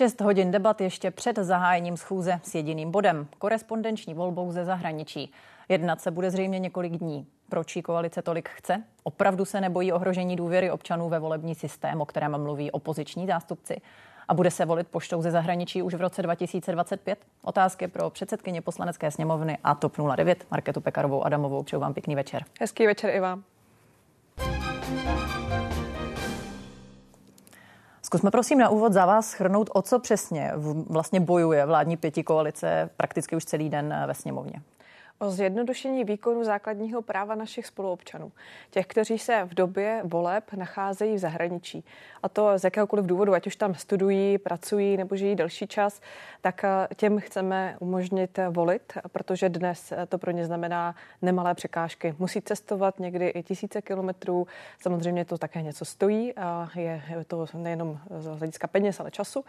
Šest hodin debat ještě před zahájením schůze s jediným bodem, korespondenční volbou ze zahraničí. Jednat se bude zřejmě několik dní. Proč jí koalice tolik chce? Opravdu se nebojí ohrožení důvěry občanů ve volební systém, o kterém mluví opoziční zástupci? A bude se volit poštou ze zahraničí už v roce 2025? Otázky pro předsedkyně poslanecké sněmovny a TOP 09 Marketu Pekarovou Adamovou. Přeju vám pěkný večer. Hezký večer i vám. Zkusme prosím na úvod za vás schrnout, o co přesně vlastně bojuje vládní pěti koalice prakticky už celý den ve sněmovně o zjednodušení výkonu základního práva našich spoluobčanů, těch, kteří se v době voleb nacházejí v zahraničí. A to z jakéhokoliv důvodu, ať už tam studují, pracují nebo žijí delší čas, tak eh, těm chceme umožnit volit, protože dnes to pro ně znamená nemalé překážky. Musí cestovat někdy i tisíce kilometrů, samozřejmě to také něco stojí a je to nejenom z hlediska peněz, ale času.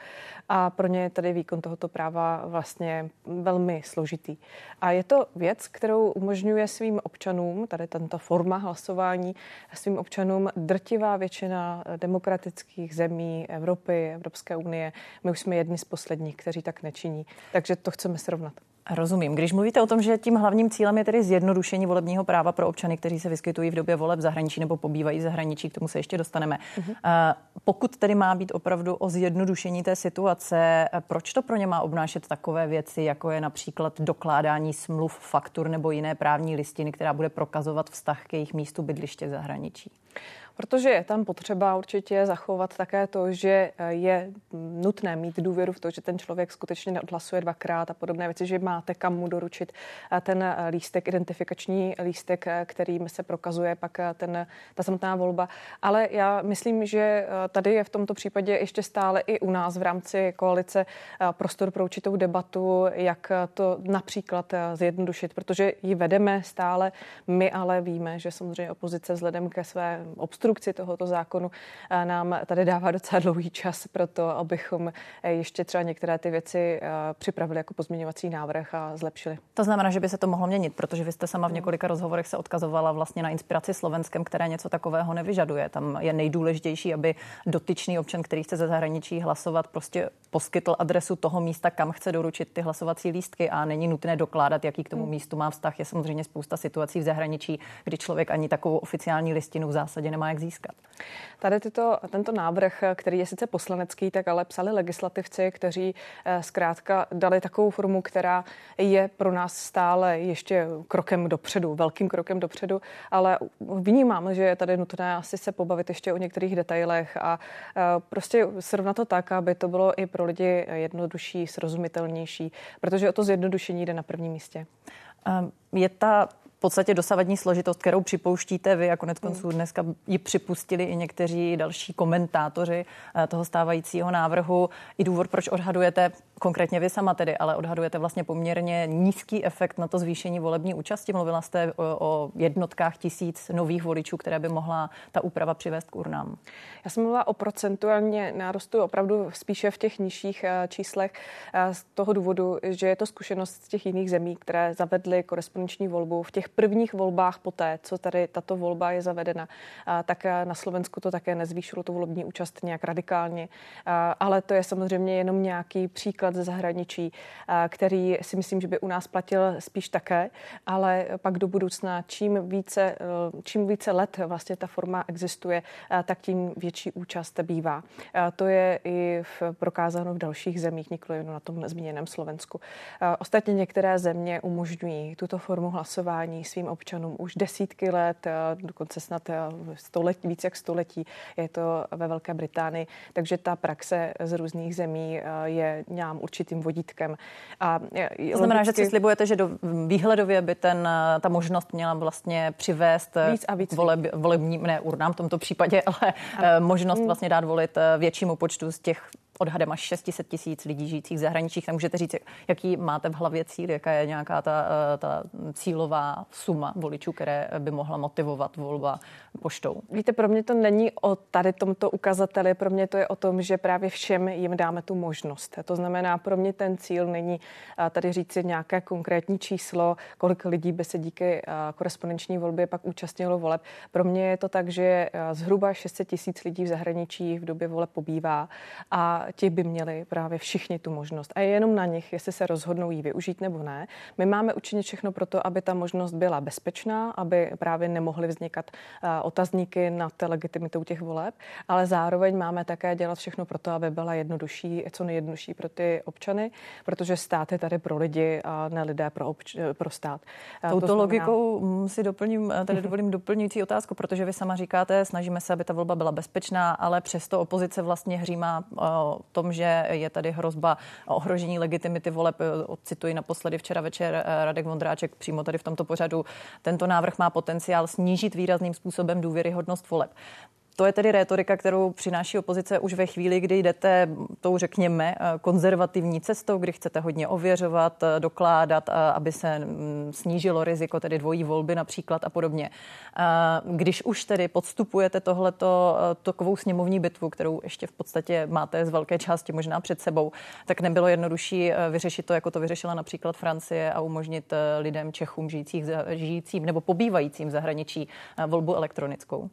A pro ně je tady výkon tohoto práva vlastně velmi složitý. A je to věc, věc, kterou umožňuje svým občanům, tady tento forma hlasování, svým občanům drtivá většina demokratických zemí Evropy, Evropské unie. My už jsme jedni z posledních, kteří tak nečiní. Takže to chceme srovnat. Rozumím. Když mluvíte o tom, že tím hlavním cílem je tedy zjednodušení volebního práva pro občany, kteří se vyskytují v době voleb v zahraničí nebo pobývají v zahraničí, k tomu se ještě dostaneme. Uh-huh. Pokud tedy má být opravdu o zjednodušení té situace, proč to pro ně má obnášet takové věci, jako je například dokládání smluv, faktur nebo jiné právní listiny, která bude prokazovat vztah k jejich místu bydliště v zahraničí? Protože je tam potřeba určitě zachovat také to, že eh, je nutné mít důvěru v to, že ten člověk skutečně neodhlasuje dvakrát a podobné věci, že máte kam mu doručit eh, ten eh, lístek, identifikační lístek, kterým se prokazuje pak ten, ta samotná volba. Ale já myslím, že tady je v tomto případě ještě stále i u nás v rámci koalice prostor pro určitou debatu, jak to například zjednodušit, protože ji vedeme stále. My ale víme, že samozřejmě opozice vzhledem ke své obstrukci konstrukci tohoto zákonu nám tady dává docela dlouhý čas pro to, abychom eh, ještě třeba některé ty věci eh, připravili jako pozměňovací návrh a zlepšili. To znamená, že by se to mohlo měnit, protože vy jste sama v několika rozhovorech se odkazovala vlastně na inspiraci Slovenskem, které něco takového nevyžaduje. Tam je nejdůležitější, aby dotyčný občan, který chce ze zahraničí hlasovat, prostě poskytl adresu toho místa, kam chce doručit ty hlasovací lístky a není nutné dokládat, jaký k tomu hmm. místu má vztah. Je samozřejmě spousta situací v zahraničí, kdy člověk ani takovou oficiální listinu v zásadě nemá jak získat. Tady tyto, tento návrh, který je sice poslanecký, tak ale psali legislativci, kteří eh, zkrátka dali takovou formu, která je pro nás stále ještě krokem dopředu, velkým krokem dopředu, ale vnímám, že je tady nutné asi se pobavit ještě o některých detailech a eh, prostě srovnat to tak, aby to bylo i pro lidi jednodušší, srozumitelnější, protože o to zjednodušení jde na prvním místě. Ehm, je ta podstatě dosavadní složitost, kterou připouštíte vy a konec konců hmm. dneska ji připustili i někteří další komentátoři eh, toho stávajícího návrhu. I důvod, proč odhadujete, konkrétně vy sama tedy, ale odhadujete vlastně poměrně nízký efekt na to zvýšení volební účasti. Mluvila jste o, o jednotkách tisíc nových voličů, které by mohla ta úprava přivést k urnám. Já jsem mluvila o procentuálně nárostu opravdu spíše v těch nižších eh, číslech eh, z toho důvodu, že je to zkušenost z těch jiných zemí, které zavedly korespondenční volbu v těch prvních volbách poté, co tady tato volba je zavedena, tak na Slovensku to také nezvýšilo tu volební účast nějak radikálně. Ale to je samozřejmě jenom nějaký příklad ze zahraničí, který si myslím, že by u nás platil spíš také, ale pak do budoucna, čím více, e, čím více let vlastně ta forma existuje, tak tím větší účast bývá. To je i v, prokázáno v dalších zemích, nikoli jen na tom zmíněném Slovensku. Ostatně některé země umožňují tuto formu hlasování svým občanům už desítky let, dokonce snad století, více jak století. Je to ve Velké Británii, takže ta praxe z různých zemí je nějakým určitým vodítkem. A to znamená, logicky... že si slibujete, že do výhledově by ten, ta možnost měla vlastně přivést víc a víc voleb, volebním, ne urnám v tomto případě, ale a... Eh, možnost mm. vlastně dát volit eh, většímu počtu z těch odhadem až 600 tisíc lidí žijících v zahraničích. Tak můžete říct, jaký máte v hlavě cíl, jaká je nějaká ta, eh, ta cílová suma voličů, které by mohla motivovat volba poštou? Víte, pro mě to není o tady tomto ukazateli, pro mě to je o tom, že právě všem jim dáme tu možnost. To znamená, pro mě ten cíl není eh, tady říct nějaké konkrétní číslo, kolik lidí by se díky eh, korespondenční volbě pak účastnilo voleb. Pro mě je to tak, že zhruba 600 tisíc lidí v zahraničí v době voleb pobývá a ti by měli právě všichni tu možnost. A je jenom na nich, jestli se rozhodnou ji využít nebo ne. My máme učinit všechno pro to, aby ta možnost byla bezpečná, aby právě nemohly vznikat otazníky nad legitimitou těch voleb, ale zároveň máme také dělat všechno pro to, aby byla jednodušší, co nejjednodušší pro ty občany, protože stát je tady pro lidi a ne lidé pro, obč- pro stát. Touto to znamená... logikou si doplním, tady dovolím doplňující otázku, protože vy sama říkáte, snažíme se, aby ta volba byla bezpečná, ale přesto opozice vlastně hřímá tom, že je tady hrozba ohrožení legitimity voleb. Cituji naposledy včera večer eh, Radek Vondráček přímo tady v tomto pořadu. Tento návrh má potenciál snížit výrazným způsobem důvěryhodnost voleb. To je tedy rétorika, kterou přináší opozice už ve chvíli, kdy jdete tou, řekněme, konzervativní cestou, kdy chcete hodně ověřovat, dokládat, aby se mm, snížilo riziko tedy dvojí volby například a podobně. Když už tedy podstupujete tohleto takovou sněmovní bitvu, kterou ještě v podstatě máte z velké části možná před sebou, tak nebylo jednodušší vyřešit to, jako to vyřešila například Francie a umožnit lidem Čechům žijících, žijícím nebo pobývajícím v zahraničí volbu elektronickou.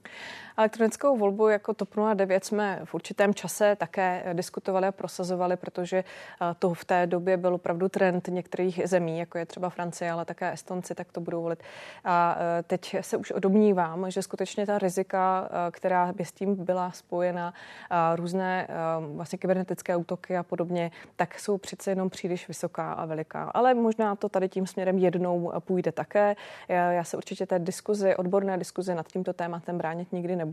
Elektronickou volbu jako TOP 09 jsme v určitém čase také diskutovali a prosazovali, protože eh, to v té době byl opravdu trend některých zemí, jako je třeba Francie, ale také Estonci, tak to budou volit. A eh, teď se už odobnívám, že skutečně ta rizika, eh, která by s tím byla spojena, různé vlastně kybernetické útoky a podobně, tak jsou přece jenom příliš vysoká a veliká. Ale možná to tady tím směrem jednou půjde také. Já se určitě té diskuzi, odborné diskuzi nad tímto tématem bránit nikdy nebudu,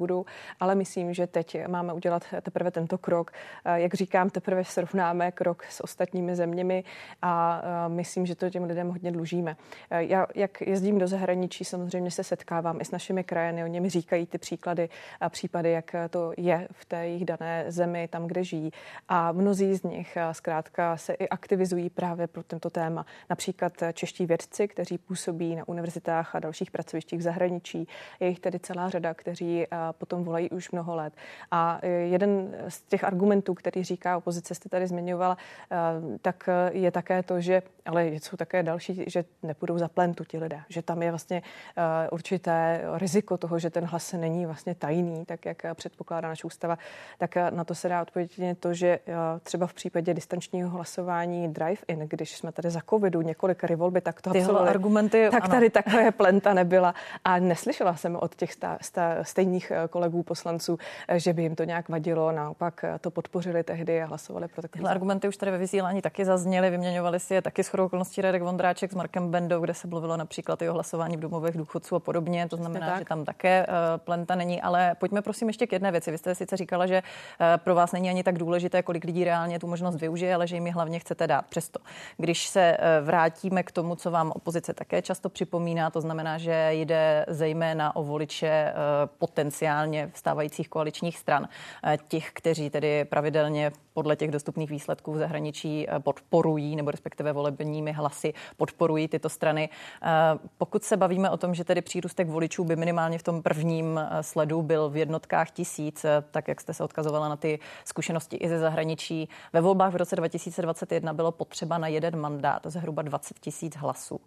ale myslím, že teď máme udělat teprve tento krok. Eh, jak říkám, teprve srovnáme krok s ostatními zeměmi a eh, myslím, že to těm lidem hodně dlužíme. Eh, já, jak jezdím do zahraničí, samozřejmě se setkávám i s našimi krajany, oni mi říkají ty příklady a případy, jak to je v té jejich dané zemi, tam, kde žijí. A mnozí z nich zkrátka se i aktivizují právě pro tento téma. Například čeští vědci, kteří působí na univerzitách a dalších pracovištích v zahraničí. Je jich tedy celá řada, kteří potom volají už mnoho let. A e, jeden z těch argumentů, který říká opozice, jste tady zmiňovala, e, tak je také to, že, ale jsou také další, že nepůjdou za plentu ti lidé, že tam je vlastně e, určité riziko toho, že ten hlas není vlastně tajný, tak jak předpokládá naše ústava, tak na to se dá odpovědět to, že třeba v případě distančního hlasování drive-in, když jsme tady za covidu několik rivolby, tak to absolvovali, argumenty, tak ano. tady takové plenta nebyla. A neslyšela jsem od těch sta, sta, stejných kolegů poslanců, eh, že by jim to nějak vadilo, naopak eh, to podpořili tehdy a hlasovali pro takové. argumenty už tady ve vysílání taky zazněly, vyměňovali si je taky s okolností Radek Vondráček s Markem Bendou, kde se mluvilo například i o hlasování v domovech důchodců a podobně. To znamená, tak. že tam také uh, plenta není. Ale pojďme prosím ještě k jedné věci. Vy jste sice říkala, že pro vás není ani tak důležité, kolik lidí reálně tu možnost využije, ale že jim ji hlavně chcete dát. Přesto, když se vrátíme k tomu, co vám opozice také často připomíná, to znamená, že jde zejména o voliče potenciálně vstávajících koaličních stran, eh, těch, kteří tedy pravidelně podle těch dostupných výsledků v zahraničí eh, podporují, nebo respektive volebními hlasy podporují tyto strany. Eh, pokud se bavíme o tom, že tedy přírůstek voličů by minimálně v tom prvním sledu byl v jednotkách tisíc, tak jak jste se odkazovala na ty zkušenosti i ze zahraničí, ve volbách v roce 2021 bylo potřeba na jeden mandát zhruba 20 tisíc hlasů.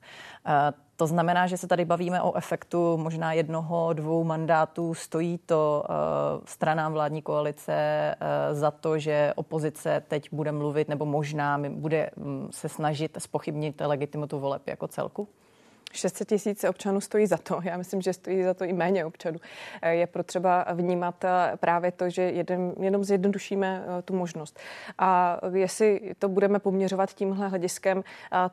To znamená, že se tady bavíme o efektu možná jednoho, dvou mandátů. Stojí to uh, stranám vládní koalice uh, za to, že opozice teď bude mluvit nebo možná bude um, se snažit spochybnit legitimitu voleb jako celku? 600 tisíc občanů stojí za to. Já myslím, že stojí za to i méně občanů. Eh, je potřeba vnímat eh, právě to, že jeden, jenom zjednodušíme eh, tu možnost. A jestli to budeme poměřovat tímhle hlediskem,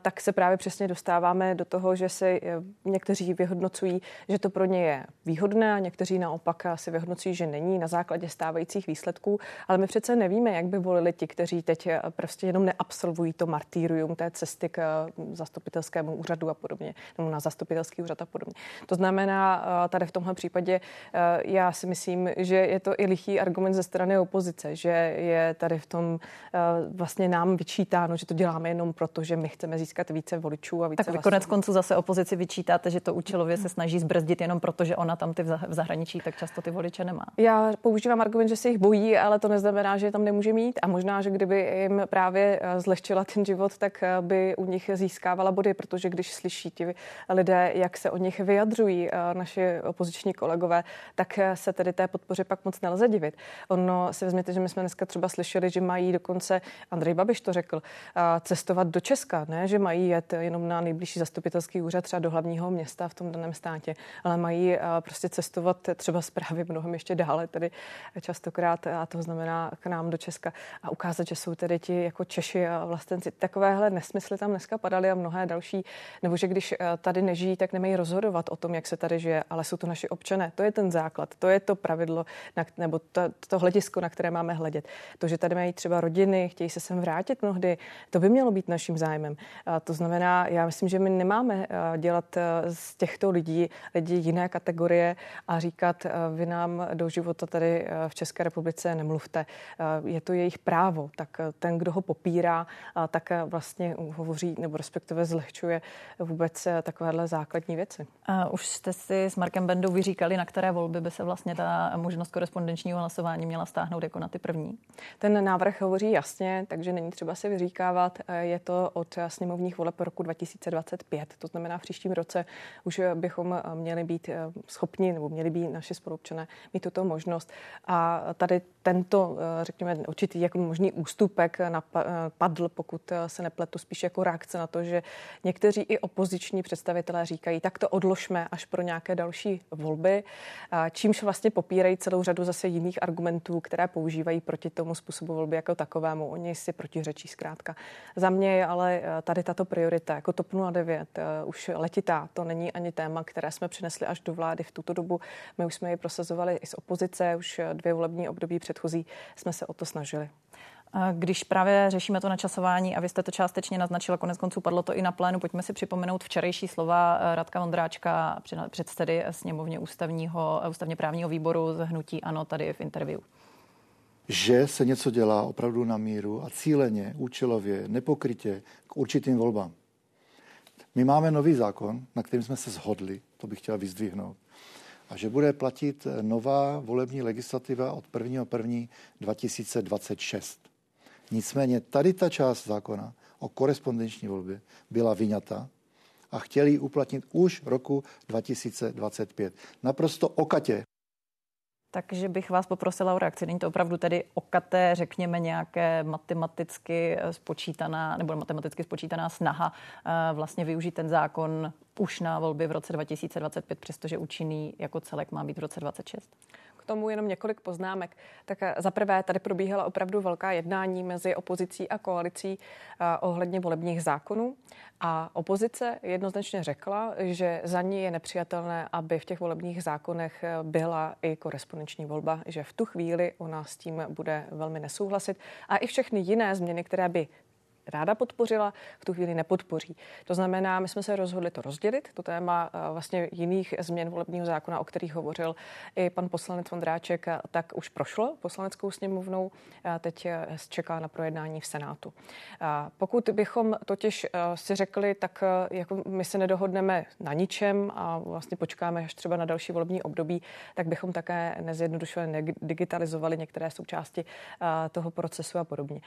tak se právě přesně dostáváme do toho, že se někteří vyhodnocují, že to pro ně je výhodné a někteří naopak si vyhodnocují, že není na základě stávajících výsledků. Ale my přece nevíme, jak by volili ti, kteří teď prostě jenom neabsolvují to martýrium té cesty k zastupitelskému úřadu a podobně na zastupitelský úřad a podobně. To znamená, eh, tady v tomhle případě eh, já si myslím, že je to i lichý argument ze strany opozice, že je tady v tom eh, vlastně nám vyčítáno, že to děláme jenom proto, že my chceme získat více voličů a více Tak vy konec konců zase opozici vyčítáte, že to účelově se snaží zbrzdit jenom proto, že ona tam ty v zahraničí tak často ty voliče nemá. Já používám argument, že se jich bojí, ale to neznamená, že je tam nemůže mít a možná, že kdyby jim právě zlehčila ten život, tak by u nich získávala body, protože když slyší ti lidé, jak se o nich vyjadřují naši opoziční kolegové, tak se tedy té podpoře pak moc nelze divit. Ono si vezměte, že my jsme dneska třeba slyšeli, že mají dokonce, Andrej Babiš to řekl, cestovat do Česka, ne, že mají jet jenom na nejbližší zastupitelský úřad třeba do hlavního města v tom daném státě, ale mají prostě cestovat třeba zprávy mnohem ještě dále, tedy častokrát, a to znamená k nám do Česka a ukázat, že jsou tedy ti jako Češi a vlastenci. Takovéhle nesmysly tam dneska padaly a mnohé další, nebo že když tady nežijí, tak nemají rozhodovat o tom, jak se tady žije, ale jsou to naši občané. To je ten základ, to je to pravidlo, nebo to, to hledisko, na které máme hledět. To, že tady mají třeba rodiny, chtějí se sem vrátit mnohdy, to by mělo být naším zájmem. A to znamená, já myslím, že my nemáme dělat z těchto lidí lidi jiné kategorie a říkat, vy nám do života tady v České republice nemluvte. Je to jejich právo, tak ten, kdo ho popírá, tak vlastně hovoří nebo respektive zlehčuje vůbec takovéhle základní věci. A už jste si s Markem Bendou vyříkali, na které volby by se vlastně ta možnost korespondenčního hlasování měla stáhnout jako na ty první? Ten návrh hovoří jasně, takže není třeba se vyříkávat. Je to od sněmovních voleb roku 2025, to znamená v příštím roce už bychom měli být schopni nebo měli by naši spolupčané mít tuto možnost. A tady tento, řekněme, určitý jako možný ústupek padl, pokud se nepletu, spíš jako reakce na to, že někteří i opoziční představitelé říkají, tak to odložme až pro nějaké další volby, čímž vlastně popírají celou řadu zase jiných argumentů, které používají proti tomu způsobu volby jako takovému. Oni si protiřečí zkrátka. Za mě je ale tady tato priorita jako TOP 09 už letitá. To není ani téma, které jsme přinesli až do vlády v tuto dobu. My už jsme ji prosazovali i z opozice, už dvě volební období předchozí jsme se o to snažili. Když právě řešíme to načasování a vy jste to částečně naznačila, konec konců padlo to i na plénu, pojďme si připomenout včerejší slova eh, Radka Vondráčka, předsedy sněmovně ústavního, eh, ústavně právního výboru z Hnutí Ano tady v interview. Že se něco dělá opravdu na míru a cíleně, účelově, nepokrytě k určitým volbám. My máme nový zákon, na kterým jsme se shodli, to bych chtěl vyzdvihnout, a že bude platit nová volební legislativa od 1.1.2026. 2026. Nicméně tady ta část zákona o korespondenční volbě byla vyňata a chtěli ji uplatnit už roku 2025. Naprosto okatě. Takže bych vás poprosila o reakci. Není to opravdu tedy okaté, řekněme, nějaké matematicky spočítaná nebo matematicky spočítaná snaha eh, vlastně využít ten zákon už na volby v roce 2025, přestože účinný jako celek má být v roce 2026? Tomu jenom několik poznámek. Tak eh, za prvé, tady probíhala opravdu velká jednání mezi opozicí a koalicí eh, ohledně volebních zákonů. A opozice jednoznačně řekla, že za ní je nepřijatelné, aby v těch volebních zákonech eh, byla i korespondenční volba, že v tu chvíli ona s tím bude velmi nesouhlasit. A i všechny jiné změny, které by ráda podpořila, v tu chvíli nepodpoří. To znamená, my jsme se rozhodli to rozdělit, to téma eh, vlastně jiných změn volebního zákona, o kterých hovořil i pan poslanec Vondráček, eh, tak už prošlo poslaneckou sněmovnou, teď eh, čeká na projednání v Senátu. Pokud bychom totiž si řekli, tak jako my se nedohodneme na ničem a vlastně počkáme až třeba na další volební období, tak bychom také nezjednodušovali, nedigitalizovali některé součásti toho procesu a podobně.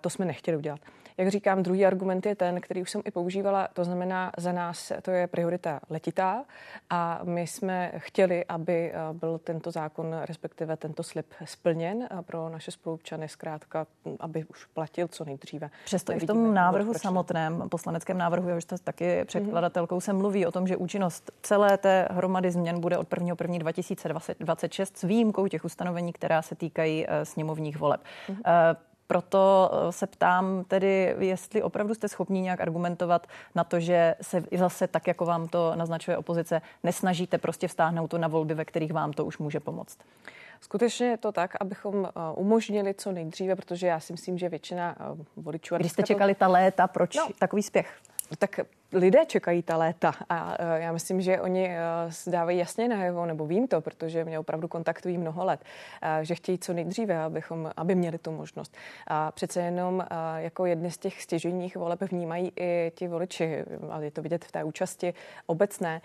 To jsme nechtěli udělat. Jak říkám, druhý argument je ten, který už jsem i používala, to znamená za nás to je priorita letitá a my jsme chtěli, aby eh, byl tento zákon, respektive tento slib splněn pro naše spolupčany, zkrátka, aby už platil co nejdříve. Přesto i v tom návrhu samotném, poslaneckém návrhu, jste taky předkladatelkou, se mluví o tom, že účinnost celé té hromady změn bude od 1. 1. 2026 s výjimkou těch ustanovení, která se týkají eh, sněmovních voleb. Mm-hmm. Proto eh, se ptám tedy, jestli opravdu jste schopni nějak argumentovat na to, že se zase tak, jako vám to naznačuje opozice, nesnažíte prostě vstáhnout to na volby, ve kterých vám to už může pomoct. Skutečně je to tak, abychom eh, umožnili co nejdříve, protože já si myslím, že většina eh, voličů... Když jste čekali ta léta, proč no, takový spěch? Tak lidé čekají ta léta a e, já myslím, že oni e, dávají jasně najevo, nebo vím to, protože mě opravdu kontaktují mnoho let, e, že chtějí co nejdříve, abychom, aby měli tu možnost. A přece jenom jako jedny z těch stěžejních voleb vnímají i ti voliči, ale je to vidět v té účasti obecné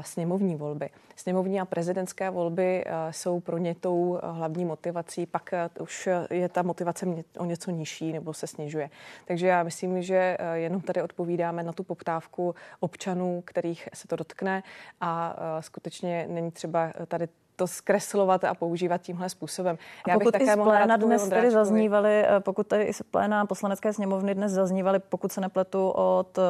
sněmovní volby. Sněmovní a prezidentské volby jsou pro ně tou hlavní motivací, pak už je ta motivace o něco nižší nebo se snižuje. Takže já myslím, že jenom tady odpovídáme na tu poptávku poptávku občanů, kterých se to dotkne. A skutečně není třeba tady to zkreslovat a používat tímhle způsobem. Já pokud bych i z pléna dnes tady zaznívaly, eh, pokud tady i z pléna poslanecké sněmovny dnes zaznívaly, pokud se nepletu od, eh,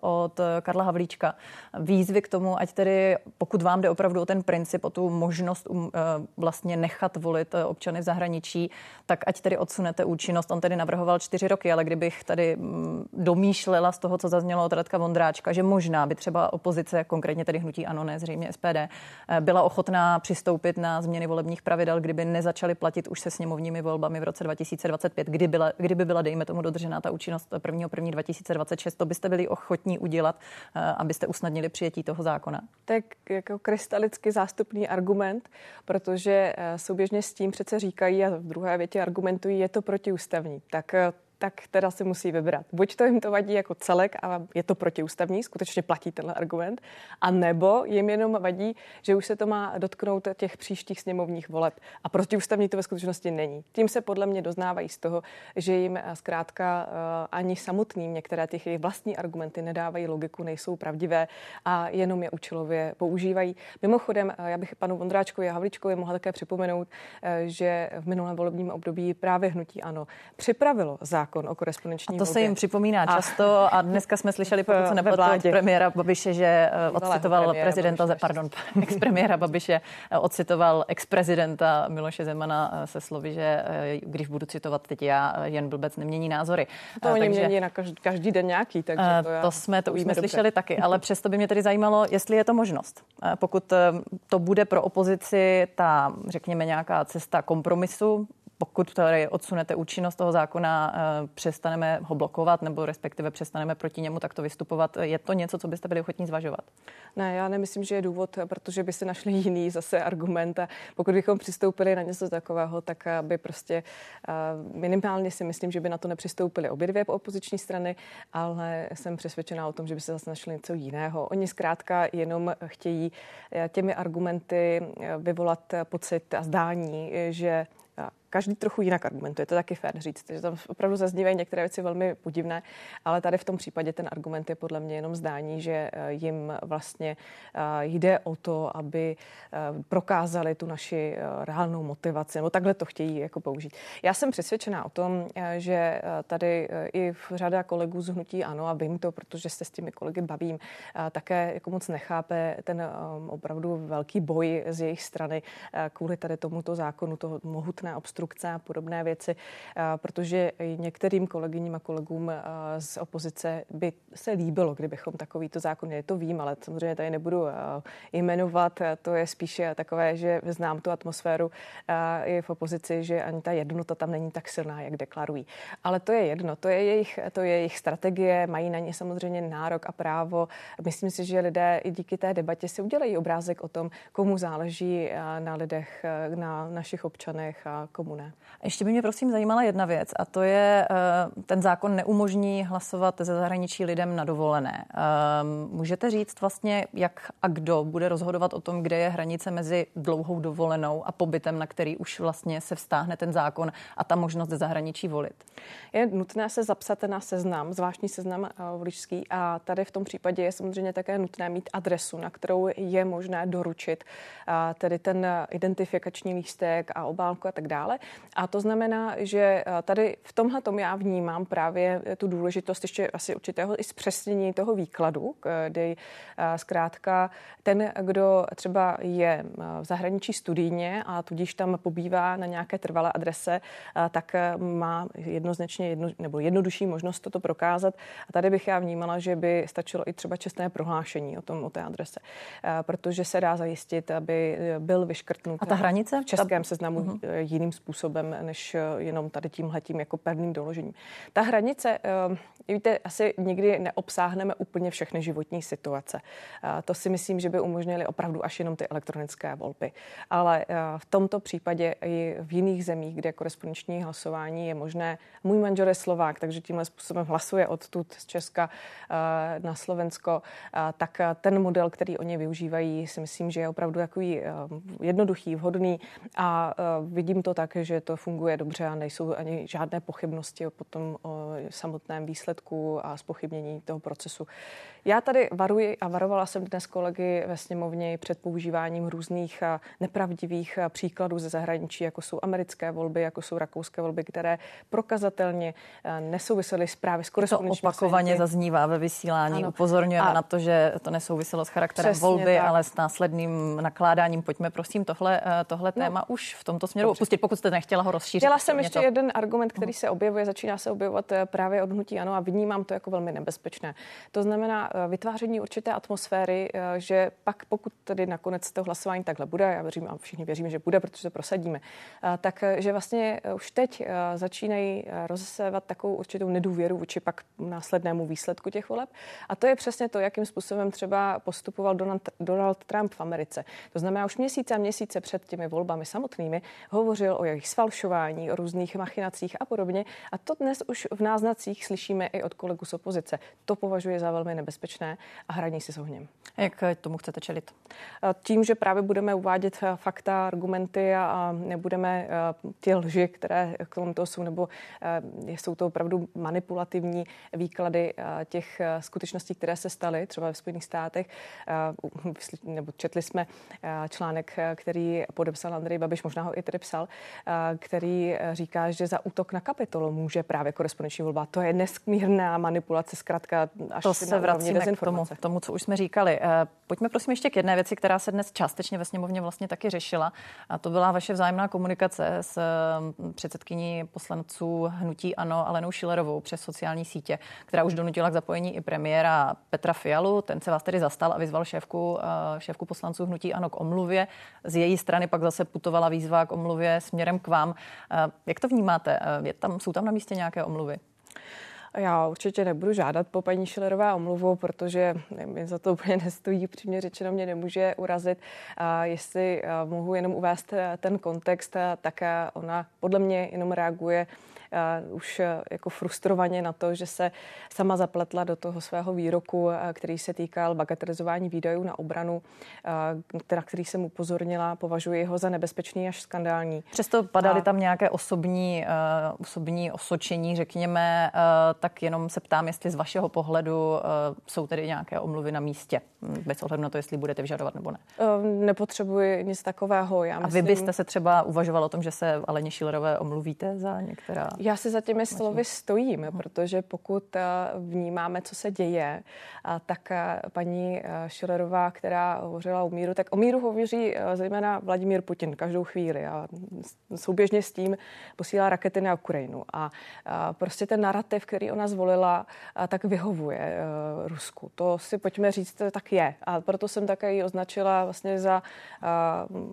od Karla Havlíčka, výzvy k tomu, ať tedy, pokud vám jde opravdu o ten princip, o tu možnost um, eh, vlastně nechat volit občany v zahraničí, tak ať tedy odsunete účinnost. On tedy navrhoval čtyři roky, ale kdybych tady mm, domýšlela z toho, co zaznělo od Radka Vondráčka, že možná by třeba opozice, konkrétně tedy hnutí ANO, ne zřejmě SPD, byla ochotná při přistoupit na změny volebních pravidel, kdyby nezačaly platit už se sněmovními volbami v roce 2025, kdy byla, kdyby byla, dejme tomu, dodržená ta účinnost 1. 1. 2026, to byste byli ochotní udělat, eh, abyste usnadnili přijetí toho zákona? Tak jako krystalicky zástupný argument, protože eh, souběžně s tím přece říkají a v druhé větě argumentují, je to protiústavní. Tak eh, tak teda si musí vybrat. Buď to jim to vadí jako celek a je to protiústavní, skutečně platí tenhle argument, a nebo jim jenom vadí, že už se to má dotknout těch příštích sněmovních voleb. A protiústavní to ve skutečnosti není. Tím se podle mě doznávají z toho, že jim eh, zkrátka eh, ani samotným některé těch jejich vlastní argumenty nedávají logiku, nejsou pravdivé a jenom je účelově používají. Mimochodem, eh, já bych panu Vondráčkovi a Havličkovi mohla také připomenout, že v minulém volebním období právě hnutí ano připravilo zákon zákon o korespondenční A to volbě. se jim připomíná často a dneska jsme slyšeli, pokud se nepletlo od premiéra Babiše, že eh, odcitoval prezidenta, Babiše, pardon, ex-premiéra Babiše eh, odcitoval ex-prezidenta Miloše Zemana eh, se slovy, že když budu citovat teď já, jen blbec nemění názory. To oni takže, mění na každý, každý den nějaký, takže to, já, to jsme, to už jsme slyšeli taky, ale přesto by mě tedy zajímalo, jestli je to možnost. Pokud to bude pro opozici ta, řekněme, nějaká cesta kompromisu, pokud tady odsunete účinnost toho zákona, eh, přestaneme ho blokovat nebo respektive přestaneme proti němu takto vystupovat. Je to něco, co byste byli ochotní zvažovat? Ne, já nemyslím, že je důvod, protože by si našli jiný zase argument a pokud bychom přistoupili na něco takového, tak eh, by prostě eh, minimálně si myslím, že by na to nepřistoupili obě dvě opoziční strany, ale jsem přesvědčená o tom, že by se zase našli něco jiného. Oni zkrátka jenom chtějí těmi argumenty vyvolat pocit a zdání, že každý trochu jinak argumentuje, to je taky fér říct, že tam opravdu zaznívají některé věci velmi podivné, ale tady v tom případě ten argument je podle mě jenom zdání, že eh, jim vlastně eh, jde o to, aby eh, prokázali tu naši reálnou motivaci, nebo takhle to chtějí jako použít. Já jsem přesvědčená o tom, že tady i v řada kolegů z Hnutí Ano, a vím to, protože se s těmi kolegy bavím, také jako moc nechápe ten opravdu velký boj z jejich strany kvůli tady tomuto zákonu, toho mohutné obstrukce obstrukce a podobné věci, protože některým kolegyním a kolegům z opozice by se líbilo, kdybychom takovýto zákon měli. To vím, ale samozřejmě tady nebudu jmenovat. To je spíše takové, že znám tu atmosféru i v opozici, že ani ta jednota tam není tak silná, jak deklarují. Ale to je jedno, to je jejich, to je jejich strategie, mají na ně samozřejmě nárok a právo. Myslím si, že lidé i díky té debatě si udělají obrázek o tom, komu záleží na lidech, na našich občanech a komu tomu ne. Ještě by mě prosím zajímala jedna věc a to je, eh, ten zákon neumožní hlasovat ze zahraničí lidem na dovolené. Ehm, můžete říct vlastně, jak a kdo bude rozhodovat o tom, kde je hranice mezi dlouhou dovolenou a pobytem, na který už vlastně se vztáhne ten zákon a ta možnost ze zahraničí volit? Je nutné se zapsat na seznam, zvláštní seznam eh, voličský a tady v tom případě je samozřejmě také nutné mít adresu, na kterou je možné doručit eh, tedy ten identifikační lístek a obálku a tak dále. A to znamená, že eh, tady v tomhle tom já vnímám právě tu důležitost ještě asi určitého i zpřesnění toho výkladu, kdy eh, zkrátka ten, kdo třeba je eh, v zahraničí studijně a tudíž tam pobývá na nějaké trvalé adrese, tak má jednoznačně jedno, nebo jednodušší možnost toto prokázat. A tady bych já vnímala, že by stačilo i třeba čestné prohlášení o tom, o té adrese, protože se dá zajistit, aby byl vyškrtnut a ta hranice? v českém seznamu uh-huh. jiným způsobem způsobem, než eh, jenom tady tímhletím jako pevným doložením. Ta hranice, eh, víte, asi nikdy neobsáhneme úplně všechny životní situace. Eh, to si myslím, že by umožnili opravdu až jenom ty elektronické volby. Ale v tomto případě i v jiných zemích, kde korespondenční hlasování je možné. Můj manžel je Slovák, takže tímhle způsobem hlasuje odtud z Česka na Slovensko. Tak ten model, který oni využívají, si myslím, že je opravdu takový jednoduchý, vhodný a vidím to tak, takže to funguje dobře a nejsou ani žádné pochybnosti o potom o samotném výsledku a spochybnění toho procesu. Já tady varuji a varovala jsem dnes kolegy ve sněmovně před používáním různých nepravdivých příkladů ze zahraničí, jako jsou americké volby, jako jsou rakouské volby, které prokazatelně nesouvisely s právě s To opakovaně zaznívá ve vysílání. Ano. Upozorňujeme a na to, že to nesouviselo s charakterem volby, tak. ale s následným nakládáním. Pojďme prosím tohle, tohle no. téma už v tomto směru Dobře. opustit, pokud jste nechtěla ho rozšířit. Chtěla jsem ještě to... jeden argument, který se objevuje, začíná se objevovat eh, právě od hnutí ano a vnímám to jako velmi nebezpečné. To znamená eh, vytváření určité atmosféry, eh, že pak pokud tedy nakonec to hlasování takhle bude, já věřím a všichni věříme, že bude, protože to prosadíme, tak že vlastně už teď začínají rozesévat takovou určitou nedůvěru vůči pak následnému výsledku těch voleb. A to je přesně to, jakým způsobem třeba postupoval Donald, Donald Trump v Americe. To znamená, už měsíce a měsíce před těmi volbami samotnými hovořil o jejich sfalšování, o různých machinacích a podobně. A to dnes už v náznacích slyšíme i od kolegů z opozice. To považuje za velmi nebezpečné a hraní si s ohněm. Jak tomu chcete čelit? Tím, že právě budeme uvádět fakta, argumenty a nebudeme ty lži, které k tomuto jsou, nebo jsou to opravdu manipulativní výklady těch skutečností, které se staly třeba ve Spojených státech, nebo četli jsme článek, který podepsal Andrej Babiš, možná ho i tedy psal, který říká, že za útok na kapitolu může právě korespondenční volba. To je nesmírná manipulace, zkrátka až to se vracíme k tomu, tomu, co už jsme říkali. Eh, pojďme prosím ještě k jedné věci, která se dnes částečně ve sněmovně vlastně taky řešila. A to byla vaše vzájemná komunikace s mm, předsedkyní poslanců Hnutí Ano Alenou Šilerovou přes sociální sítě, která už donutila k zapojení i premiéra Petra Fialu. Ten se vás tedy zastal a vyzval šéfku, eh, šéfku poslanců Hnutí Ano k omluvě. Z její strany pak zase putovala výzva k omluvě směrem k vám. Eh, jak to vnímáte? Je tam, jsou tam na místě nějaké omluvy? Já určitě nebudu žádat po paní Šilerové omluvu, protože mi za to úplně nestojí, přímě řečeno mě nemůže urazit. A jestli mohu jenom uvést ten kontext, tak ona podle mě jenom reaguje už e, jako frustrovaně na to, že se sama zapletla do toho svého výroku, který se týkal bagatelizování výdajů na obranu, na který jsem upozornila, považuji ho za nebezpečný až skandální. Přesto padaly a... tam nějaké osobní, osobní osočení, řekněme, tak jenom se ptám, jestli z vašeho pohledu jsou tedy nějaké omluvy na místě, bez ohledu na to, jestli budete vyžadovat nebo ne. Nepotřebuji nic takového. Já myslím... A vy byste se třeba uvažoval o tom, že se Aleně Šilerové omluvíte za některá já si za těmi slovy stojím, protože pokud eh, vnímáme, co se děje, tak eh, paní eh, Šilerová, která hovořila o míru, tak o míru hovoří zejména Vladimír Putin každou chvíli a souběžně s tím posílá rakety na Ukrajinu. A prostě ten narrativ, který ona zvolila, tak vyhovuje Rusku. To si pojďme říct, tak je. A proto jsem také ji označila vlastně za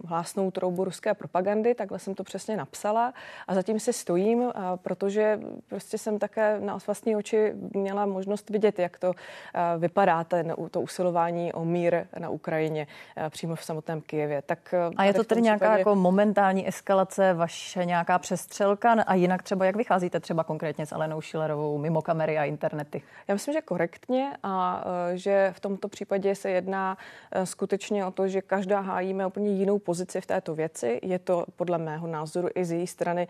hlásnou troubu ruské propagandy, takhle jsem to přesně napsala a zatím si stojím protože prostě jsem také na vlastní oči měla možnost vidět, jak to eh, vypadá, ten, to usilování o mír na Ukrajině eh, přímo v samotném Kijevě. Tak eh, a je to tedy nějaká případě... jako momentální eskalace, vaše nějaká přestřelka a jinak třeba jak vycházíte třeba konkrétně s Alenou Šilerovou mimo kamery a internety? Já myslím, že korektně a že v tomto případě se jedná skutečně o to, že každá hájíme úplně jinou pozici v této věci. Je to podle mého názoru i z její strany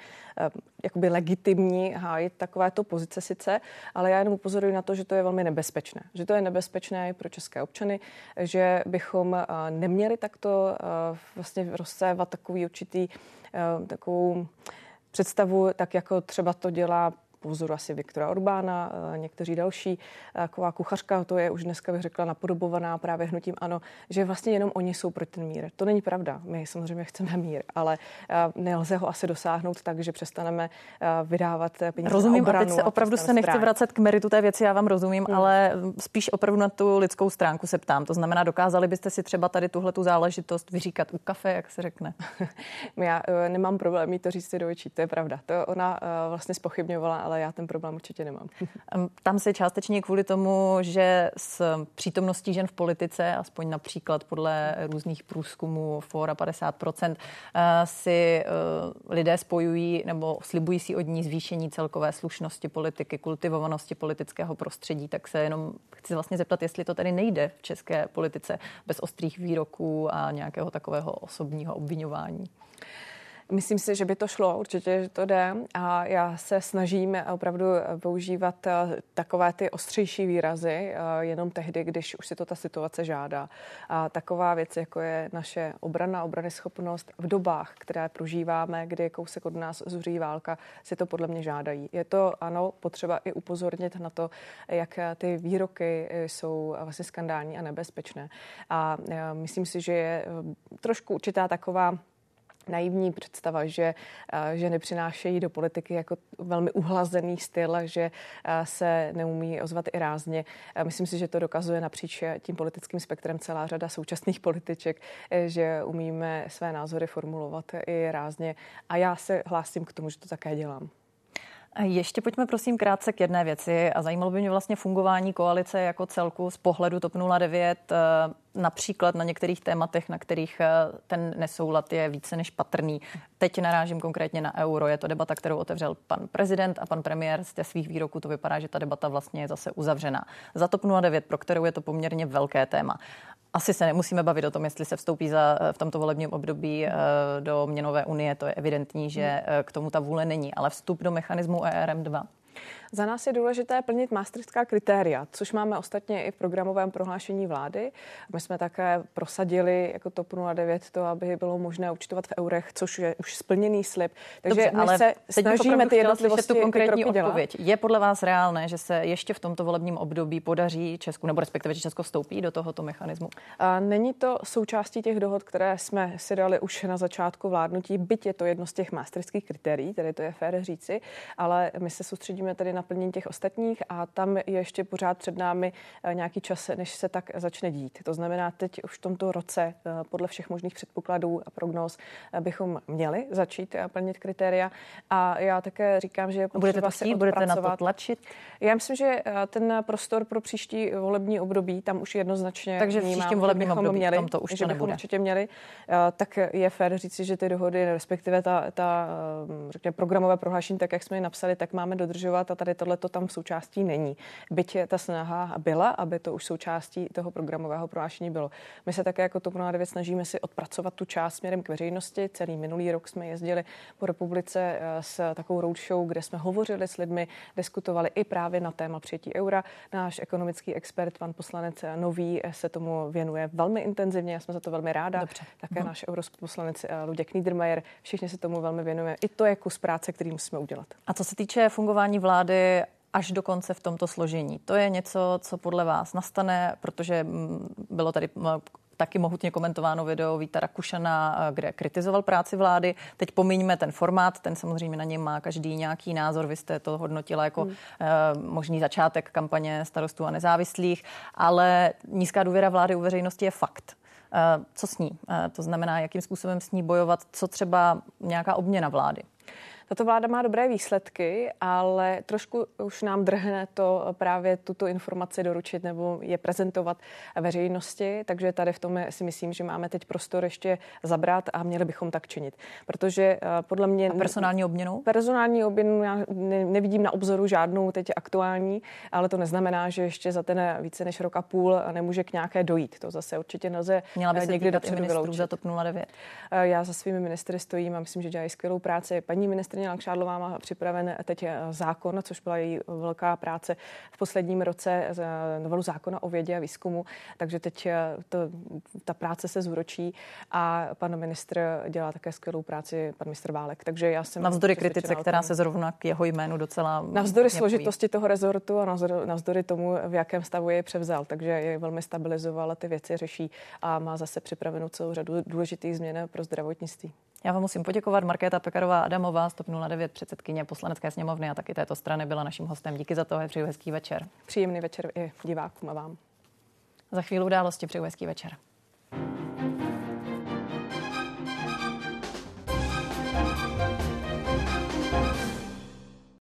jakoby legitimní legitimní hájit takovéto pozice sice, ale já jenom upozoruji na to, že to je velmi nebezpečné. Že to je nebezpečné i pro české občany, že bychom eh, neměli takto eh, vlastně rozsévat takový určitý eh, takovou představu, tak jako třeba to dělá po vzoru asi Viktora Orbána, eh, někteří další. Eh, taková kuchařka, to je už dneska bych řekla napodobovaná právě hnutím ano, že vlastně jenom oni jsou pro ten mír. To není pravda. My samozřejmě chceme mír, ale eh, nelze ho asi dosáhnout tak, že přestaneme vydávat peníze Rozumím, obranu. a teď se opravdu se nechci správně. vracet k meritu té věci, já vám rozumím, hmm. ale spíš opravdu na tu lidskou stránku se ptám. To znamená, dokázali byste si třeba tady tuhle tu záležitost vyříkat u kafe, jak se řekne? já nemám problém mít to říct si do očí, to je pravda. To ona vlastně spochybňovala, ale já ten problém určitě nemám. Tam se částečně kvůli tomu, že s přítomností žen v politice, aspoň například podle různých průzkumů Fora 50%, eh, si eh, lidé spojují nebo slibují si od ní zvýšení celkové slušnosti politiky, kultivovanosti politického prostředí, tak se jenom chci vlastně zeptat, jestli to tady nejde v české politice bez ostrých výroků a nějakého takového osobního obvinování. Myslím si, že by to šlo, určitě, že to jde a já se snažím opravdu používat eh, takové ty ostřejší výrazy eh, jenom tehdy, když už si to ta situace žádá. A taková věc, jako je naše obrana, obrany schopnost v dobách, které prožíváme, kdy kousek od nás zuří válka, si to podle mě žádají. Je to, ano, potřeba i upozornit na to, jak ty výroky jsou vlastně skandální a nebezpečné. A eh, myslím si, že je trošku určitá taková naivní představa, že eh, že nepřinášejí do politiky jako velmi uhlazený styl, že eh, se neumí ozvat i rázně. Myslím si, že to dokazuje napříč tím politickým spektrem celá řada současných političek, eh, že umíme své názory formulovat i rázně. A já se hlásím k tomu, že to také dělám. Ještě pojďme prosím krátce k jedné věci a zajímalo by mě vlastně fungování koalice jako celku z pohledu TOP 09, eh, například na některých tématech, na kterých eh, ten nesoulad je více než patrný. Teď narážím konkrétně na euro. Je to debata, kterou otevřel pan prezident a pan premiér. Z těch svých výroků to vypadá, že ta debata vlastně je zase uzavřená. Za TOP 09, pro kterou je to poměrně velké téma asi se nemusíme bavit o tom, jestli se vstoupí za, v tomto volebním období eh, do měnové unie. To je evidentní, že eh, k tomu ta vůle není. Ale vstup do mechanismu ERM2 za nás je důležité plnit maastrichtská kritéria, což máme ostatně i v programovém prohlášení vlády. My jsme také prosadili jako TOP 09 to, aby bylo možné účtovat v eurech, což je už splněný slib. Takže Dobře, my ale se snažíme ty jednotlivosti tu konkrétní odpověď. Je podle vás reálné, že se ještě v tomto volebním období podaří Česku, nebo respektive, že Česko vstoupí do tohoto mechanismu? A není to součástí těch dohod, které jsme si dali už na začátku vládnutí, byť je to jedno z těch maastrichtských kritérií, tedy to je fér říci, ale my se soustředíme tady na naplnění těch ostatních a tam je ještě pořád před námi eh, nějaký čas, než se tak začne dít. To znamená, teď už v tomto roce eh, podle všech možných předpokladů a prognóz eh, bychom měli začít plnit kritéria. A já také říkám, že je budete to chtít, budete na to tlačit? Já myslím, že ten prostor pro příští volební období tam už jednoznačně Takže v příštím volebním období měli, tomto už to nebude. určitě měli. Tak je fér říci, že ty dohody, respektive ta, ta řekněme, programové prohlášení, tak jak jsme je napsali, tak máme dodržovat a tady tohle to tam součástí není. Byť ta snaha byla, aby to už součástí toho programového prohlášení bylo. My se také jako TOP 09 snažíme si odpracovat tu část směrem k veřejnosti. Celý minulý rok jsme jezdili po republice eh, s takovou roadshow, kde jsme hovořili s lidmi, diskutovali i právě na téma přijetí eura. Náš ekonomický expert, pan poslanec Nový, eh, se tomu věnuje velmi intenzivně. Já jsem za to velmi ráda. Dobře. Také uh-huh. náš europoslanec eh, Luděk Niedermayer. Všichni se tomu velmi věnujeme. I to je kus práce, který musíme udělat. A co se týče fungování vlády, až do konce v tomto složení. To je něco, co podle vás nastane, protože mm, bylo tady taky mohutně komentováno video Víta Rakušana, eh, kde kritizoval práci vlády. Teď pomiňme ten formát, ten samozřejmě na něm má každý nějaký názor. Vy jste to hodnotila jako hmm. Eh, možný začátek kampaně starostů a nezávislých, ale nízká důvěra vlády u veřejnosti je fakt. Eh, co s ní? To znamená, jakým způsobem s ní bojovat, co třeba nějaká obměna vlády? Tato vláda má dobré výsledky, ale trošku už nám drhne to právě tuto informaci doručit nebo je prezentovat veřejnosti, takže tady v tom si myslím, že máme teď prostor ještě zabrat a měli bychom tak činit. Protože eh, podle mě... A personální obměnu? Personální obměnu já nevidím na obzoru žádnou teď aktuální, ale to neznamená, že ještě za ten více než rok a půl nemůže k nějaké dojít. To zase určitě nelze Měla by někdy dopředu za TOP 09. Eh, já za svými ministry stojím a myslím, že dělají skvělou práci. Paní ministr ministrině Langšádlová má připraven teď eh, zákon, což byla její velká práce v posledním roce, eh, novelu zákona o vědě a výzkumu, takže teď eh, to, ta práce se zúročí a pan ministr dělá také skvělou práci, pan ministr Válek. Takže já jsem Navzdory kritice, která se zrovna k jeho jménu docela... Navzdory složitosti toho rezortu a navzdory tomu, v jakém stavu je převzal. Takže je velmi stabilizoval a ty věci řeší a má zase připravenou celou řadu důležitých změn pro zdravotnictví. Já vám musím poděkovat. Markéta Pekarová Adamová, 109, předsedkyně poslanecké sněmovny a taky této strany byla naším hostem. Díky za to, přeju hezký večer. Příjemný večer i divákům a vám. Za chvíli události přeju hezký večer.